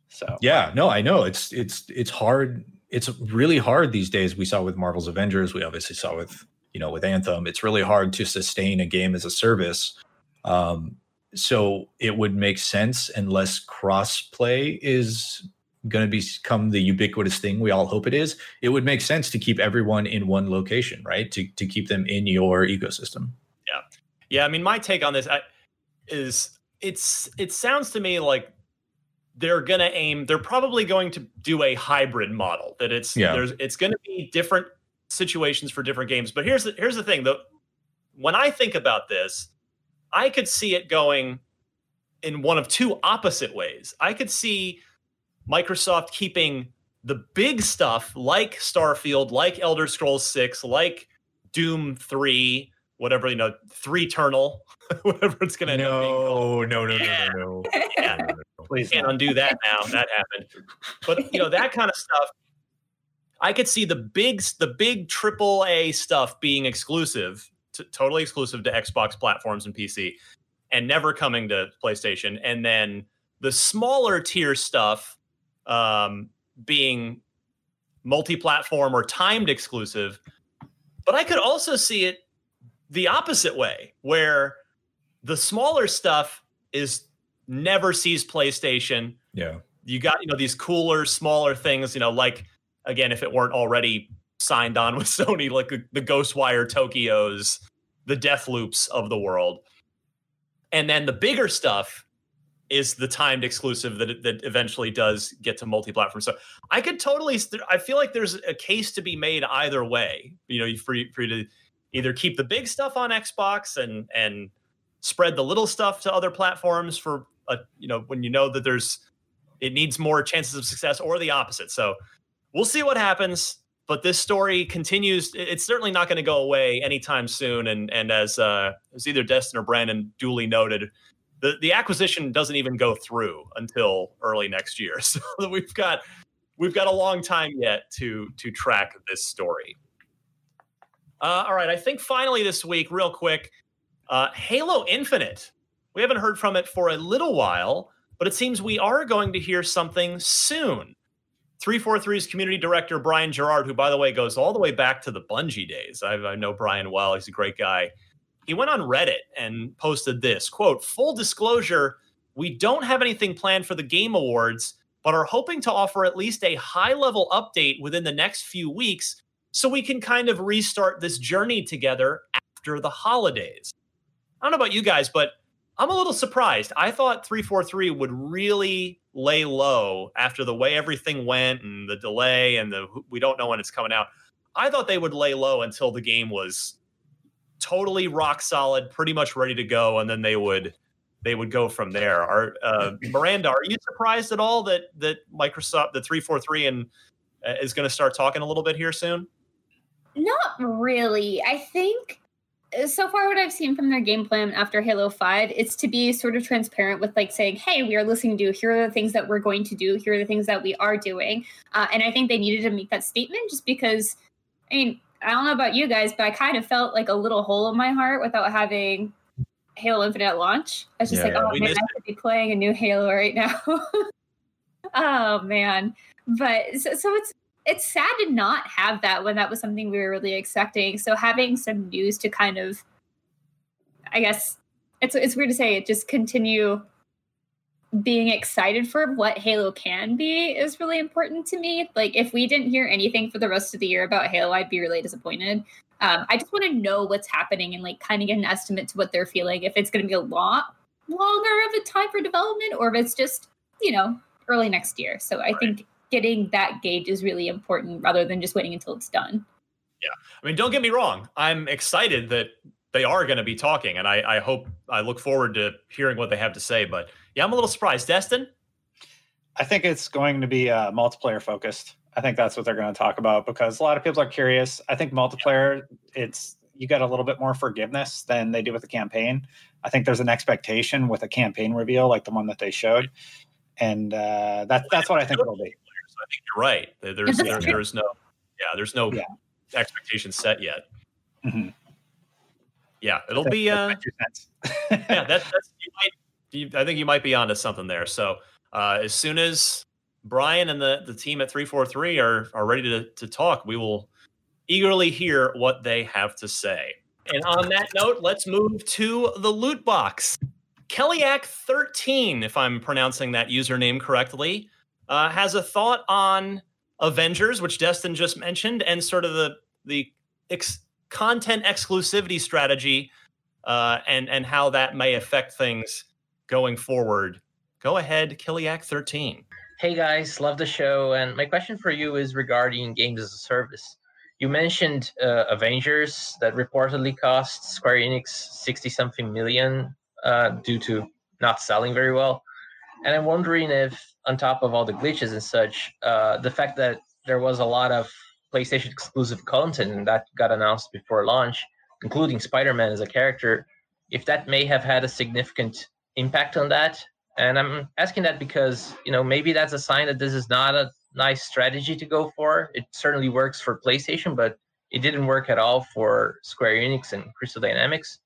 So yeah, no, I know it's it's it's hard. It's really hard these days. We saw with Marvel's Avengers. We obviously saw with you know with Anthem. It's really hard to sustain a game as a service. Um, so it would make sense unless crossplay is going to become the ubiquitous thing we all hope it is. It would make sense to keep everyone in one location right? To, to keep them in your ecosystem. Yeah. Yeah i mean my take on this is it's it sounds to me like they're going to aim they're probably going to do a hybrid model that it's yeah. there's it's going to be different situations for different games. But here's the here's the thing though. When i think about this I could see it going in one of two opposite ways. I could see Microsoft keeping the big stuff like Starfield, like Elder Scrolls 6, like Doom 3, whatever, you know, Three Eternal, (laughs) whatever it's going to no, no, no, no, no, no, no. yeah. (laughs) Please can't undo that now. That happened. But, you know, that kind of stuff. I could see the big, the big triple A stuff being exclusive t- totally exclusive to Xbox platforms and PC, and never coming to PlayStation. And then the smaller tier stuff um, being multi-platform or timed exclusive. But I could also see it the opposite way, where the smaller stuff is never sees PlayStation. Yeah. You got, you know, these cooler, smaller things, you know, like again, if it weren't already signed on (laughs) with Sony, like the, the Ghostwire Tokyos, the Deathloops of the world. And then the bigger stuff is the timed exclusive that that eventually does get to multi-platform. So I could totally I feel like there's a case to be made either way. You know, for you, for you to either keep the big stuff on Xbox and and spread the little stuff to other platforms for a you know when you know that there's it needs more chances of success or the opposite. So we'll see what happens but this story continues. It's certainly not going to go away anytime soon. And and as uh, as either Destin or Brandon duly noted, the the acquisition doesn't even go through until early next year. (laughs) So we've got we've got a long time yet to to track this story. Uh, all right, I think finally this week, real quick, uh, Halo Infinite We haven't heard from it for a little while, but it seems we are going to hear something soon. 343's community director, Brian Jarrard, who, by the way, goes all the way back to the Bungie days. I, I know Brian well. He's a great guy. He went on Reddit and posted this quote, full disclosure, we don't have anything planned for the Game Awards, but are hoping to offer at least a high level update within the next few weeks so we can kind of restart this journey together after the holidays. I don't know about you guys, but I'm a little surprised. I thought 343 would really lay low after the way everything went and the delay and the we don't know when it's coming out. I thought they would lay low until the game was totally rock solid, pretty much ready to go, and then they would they would go from there. Are uh, (clears throat) Miranda, are you surprised at all that that Microsoft the 343 and uh, is going to start talking a little bit here soon? Not really. I think so far what I've seen from their game plan after Halo 5, it's to be sort of transparent with like saying, hey, we are listening to you. Here are the things that we're going to do. Here are the things that we are doing. Uh, and I think they needed to make that statement just because, I mean, I don't know about you guys, but I kind of felt like a little hole in my heart without having Halo Infinite at launch. I was just Yeah, like, oh man, I could be playing a new Halo right now. (laughs) oh man. But so, so it's it's sad to not have that when that was something we were really expecting. So having some news to kind of I guess it's it's weird to say it just continue being excited for what Halo can be is really important to me. Like if we didn't hear anything for the rest of the year about Halo, I'd be really disappointed. Um, I just want to know what's happening and like kind of get an estimate to what they're feeling. If it's going to be a lot longer of a time for development, or if it's just you know early next year. So I think getting that gauge is really important rather than just waiting until it's done. Yeah. I mean, don't get me wrong. I'm excited that they are going to be talking, and I, I hope I look forward to hearing what they have to say. But yeah, I'm a little surprised. Destin, I think it's going to be uh, multiplayer focused. I think that's what they're going to talk about because a lot of people are curious. I think multiplayer, it's you get a little bit more forgiveness than they do with the campaign. I think there's an expectation with a campaign reveal like the one that they showed, and uh, that that's what I think it'll be. I think you're right. There's there, there's no yeah, there's no Yeah. expectation set yet. Mhm. Yeah, it'll be uh, That's my two yeah, (laughs) that, that's you might. You, I think you might be onto something there. So uh, as soon as Brian and the the team at three four three are are ready to to talk, we will eagerly hear what they have to say. And on that note, let's move to the loot box. Kellyak thirteen, if I'm pronouncing that username correctly, uh, has a thought on Avengers, which Destin just mentioned, and sort of the the ex- content exclusivity strategy uh, and and how that may affect things going forward. Go ahead, Kiliak thirteen. Hey guys, love the show. And my question for you is regarding games as a service. You mentioned uh, Avengers that reportedly cost Square Enix 60 something million uh, due to not selling very well. And I'm wondering if, on top of all the glitches and such, uh, the fact that there was a lot of PlayStation exclusive content that got announced before launch, including Spider Man as a character, if that may have had a significant impact on that. And I'm asking that because, you know, maybe that's a sign that this is not a nice strategy to go for. It certainly works for PlayStation, but it didn't work at all for Square Enix and Crystal Dynamics.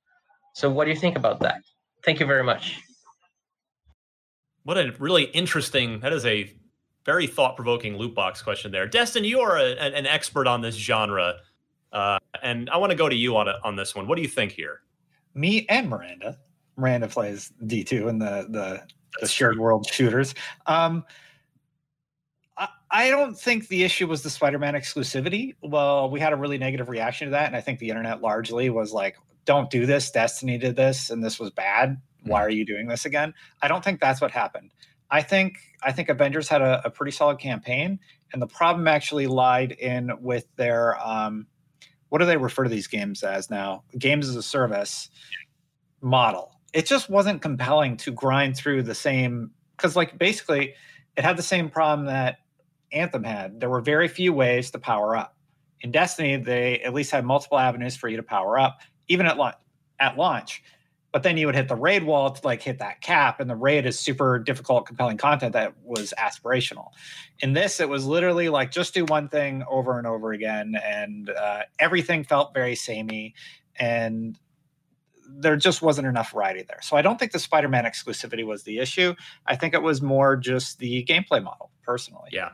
So what do you think about that? Thank you very much. What a really interesting. That is a very thought provoking loot box question there. Destin, you are a, an an expert on this genre, uh, and I want to go to you on a, on this one. What do you think here? Me and Miranda. Miranda plays D two in the the, the shared world shooters. Um, I, I don't think the issue was the Spider-Man exclusivity. Well, we had a really negative reaction to that, and I think the internet largely was like, "Don't do this. Destiny did this, and this was bad. Why are you doing this again?" I don't think that's what happened. I think I think Avengers had a, a pretty solid campaign, and the problem actually lied in with their um, what do they refer to these games as now? Games as a service model. It just wasn't compelling to grind through the same because, like, basically, it had the same problem that Anthem had. There were very few ways to power up. In Destiny, they at least had multiple avenues for you to power up, even at launch. At launch, but then you would hit the raid wall to like hit that cap, and the raid is super difficult, compelling content that was aspirational. In this, it was literally like just do one thing over and over again, and uh, everything felt very samey. And there just wasn't enough variety there. So I don't think the Spider-Man exclusivity was the issue. I think it was more just the gameplay model, personally. Yeah,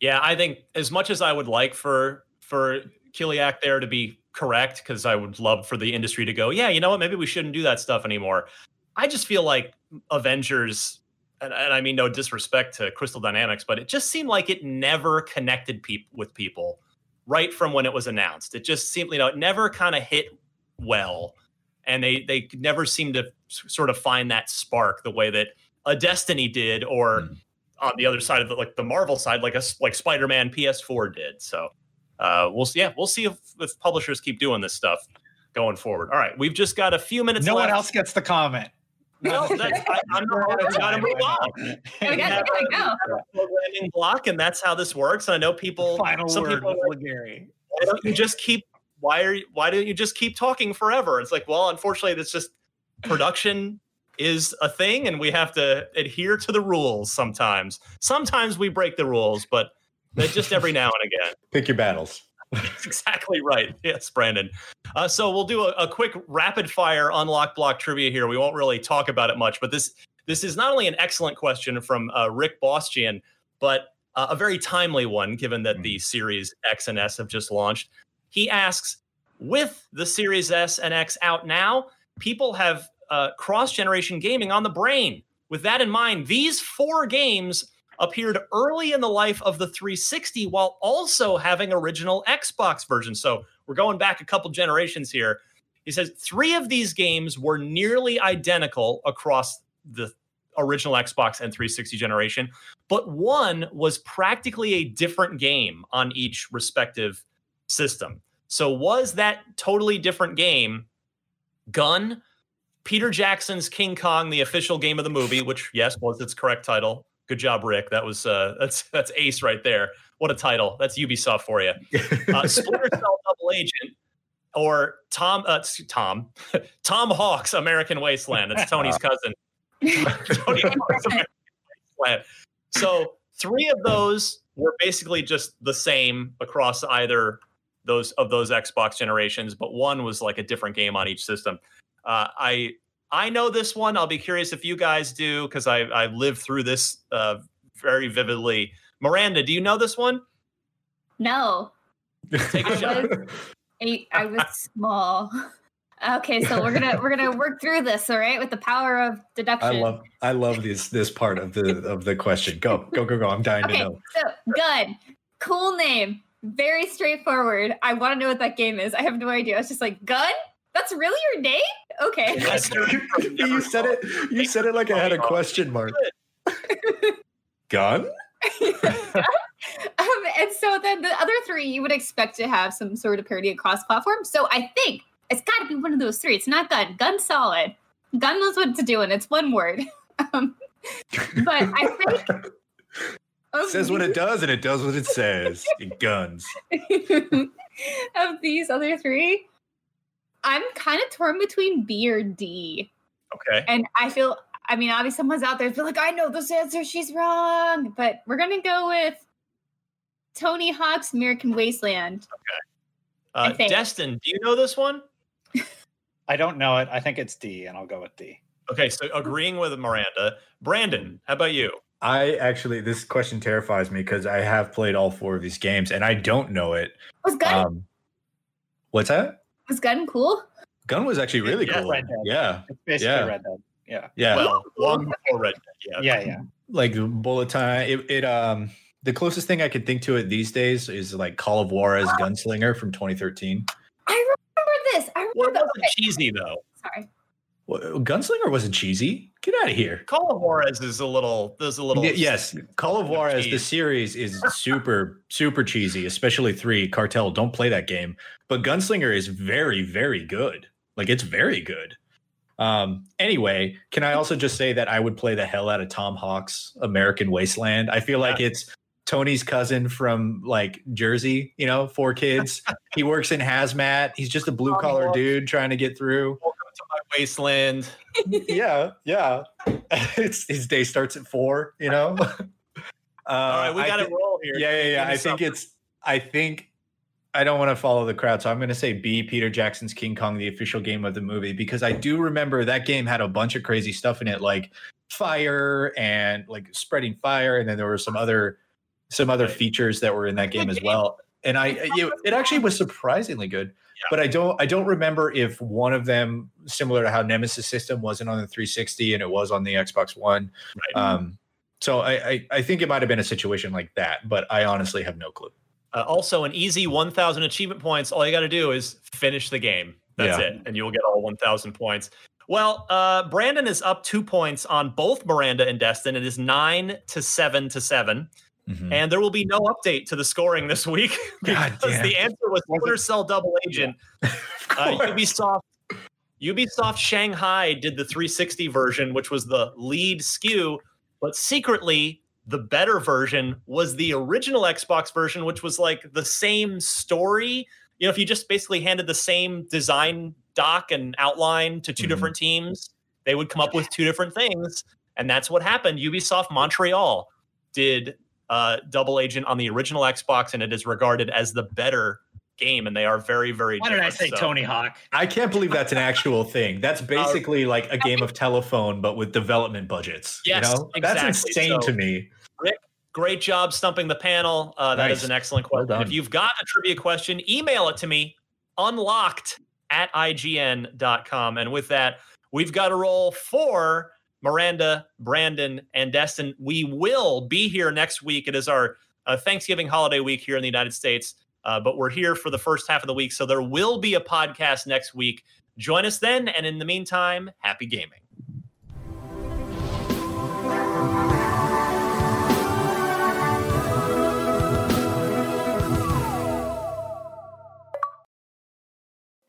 yeah. I think as much as I would like for for Kiliak there to be correct, because I would love for the industry to go, yeah, you know what, maybe we shouldn't do that stuff anymore. I just feel like Avengers, and, and I mean no disrespect to Crystal Dynamics, but it just seemed like it never connected people with people right from when it was announced. It just seemed, you know, it never kind of hit well, and they they never seemed to sort of find that spark the way that a Destiny did, or Mm. on the other side of the like the Marvel side, like a like Spider Man PS4 did. So uh, we'll see. Yeah, we'll see if, if publishers keep doing this stuff going forward. All right, we've just got a few minutes. No left. one else gets the comment. No, that's, I, I'm not. I gotta move on. (laughs) We got to go. Programming block, and that's how this works. And I know people. Final some word, people like, Gary. why don't you just keep why are you, why don't you just keep talking forever it's like well unfortunately it's just production is a thing and we have to adhere to the rules sometimes sometimes we break the rules but that's just every now and again. (laughs) Pick your battles. that's exactly right. Yes brandon. Uh, so we'll do a, a quick rapid fire unlock block trivia here. We won't really talk about it much but this this is not only an excellent question from uh, rick bostian but uh, a very timely one given that the series x and s have just launched. He asks with the series s and x out now people have uh, cross generation gaming on the brain. With that in mind these four games appeared early in the life of the 360 while also having original Xbox versions. So we're going back a couple generations here. He says three of these games were nearly identical across the original Xbox and 360 generation, but one was practically a different game on each respective system. So was that totally different game Gun, Peter Jackson's King Kong, the official game of the movie, which yes was its correct title. Good job, Rick. That was uh, (laughs) that's that's ace right there. What a title! That's Ubisoft for you. Uh, (laughs) Splinter Cell Double Agent or Tom uh, Tom (laughs) Tom Hawk's American Wasteland. It's Tony's cousin. Tony Hawk's American Wasteland. So three of those were basically just the same across either those of those Xbox generations, but one was like a different game on each system. Uh, I I know this one. I'll be curious if you guys do because I I lived through this uh, very vividly. Miranda, do you know this one? No, Take a I shot. eight, I was small. Okay, so we're gonna we're gonna work through this, all right, with the power of deduction. I deduction. love I love this this part of the of the question. Go go go go! I'm dying to know. so gun, cool name, very straightforward. I want to know what that game is. I have no idea. It's just like gun. That's really your name? Okay. (laughs) (laughs) you said it. You said it like I had a question mark. Gun? (laughs) um, and so then the other three you would expect to have some sort of parity across platforms. So I think it's got to be one of those three. It's not gun. Gun solid. Gun knows what to do, and it's one word. um, but I think of says what it does and it does what it says. It guns. of these other three, I'm kind of torn between B or D. Okay. And I feel, I mean, obviously someone's out there be like, I know this answer, she's wrong. But we're gonna go with Tony Hawk's American Wasteland. Uh, Destin, do you know this one? (laughs) I don't know it. I think it's D, and I'll go with D. Okay, so agreeing with Miranda. Brandon, how about you? I actually this question terrifies me because I have played all four of these games and I don't know it. Was Gun Um, what's that? Was Gun cool? Gun was actually really Yeah, cool. Red Dead. Yeah, It's basically Yeah. Red Dead. Yeah. yeah. Well, long before Red Dead. Yeah. Yeah, yeah. like bullet time. It, it um the closest thing I could think to it these days is like Call of War Juarez Gunslinger from 2013. I remember this. I remember Well, it wasn't cheesy though. Sorry. Well, Gunslinger wasn't cheesy. Get out of here. Call of Juarez is a little. There's a little. Yes, Call of Juarez, the series is (laughs) super, super cheesy, especially three. Cartel, don't play that game. But Gunslinger is very, very good. Like it's very good. Um, anyway, can I also just say that I would play the hell out of Tom Hawk's American Wasteland? I feel like it's Tony's cousin from like Jersey, you know, four kids. (laughs) he works in hazmat. He's just a blue collar dude trying to get through. My wasteland. yeah, yeah. (laughs) it's his day starts at four, you know. (laughs) uh, All right, we got to roll here. yeah, yeah, yeah. I think it's. I think. I don't want to follow the crowd, so I'm going to say B. Peter Jackson's King Kong, the official game of the movie, because I do remember that game had a bunch of crazy stuff in it, like fire and like spreading fire, and then there were some other some other features that were in that game as well. And I, you, it actually was surprisingly good. But I don't, I don't remember if one of them, similar to how Nemesis System wasn't on the 360 and it was on the Xbox One. Right. Um, so I, I, I think it might have been a situation like that, but I honestly have no clue. Uh, also, an easy 1,000 achievement points. All you got to do is finish the game. That's Yeah. it, and you'll get all 1,000 points. Well, uh, Brandon is up two points on both Miranda and Destin. It is nine to seven to seven, Mhm. and there will be no update to the scoring this week (laughs) because the answer was Splinter Cell Double Agent. (laughs) Uh, Ubisoft, Ubisoft Shanghai did the 360 version, which was the lead SKU, but secretly the better version was the original Xbox version, which was like the same story. You know, if you just basically handed the same design doc and outline to 2 Mhm. different teams, they would come up with two different things. And that's what happened. Ubisoft Montreal did uh, Double Agent on the original Xbox, and it is regarded as the better game. And they are very, very Why did I say So- Tony Hawk? I can't believe that's an actual thing. That's basically like a game of telephone, but with development budgets. Yes, you know? that's exactly. insane So- to me. Rick, Great job stumping the panel. Uh, That is Nice. an excellent question. done. if you've got a trivia question, email it to me unlocked at ign.com. And with that, we've got a roll for Miranda, Brandon, and Destin. We will be here next week. It is our uh, Thanksgiving holiday week here in the United States, uh, but we're here for the first half of the week. So there will be a podcast next week. Join us then. And in the meantime, happy gaming.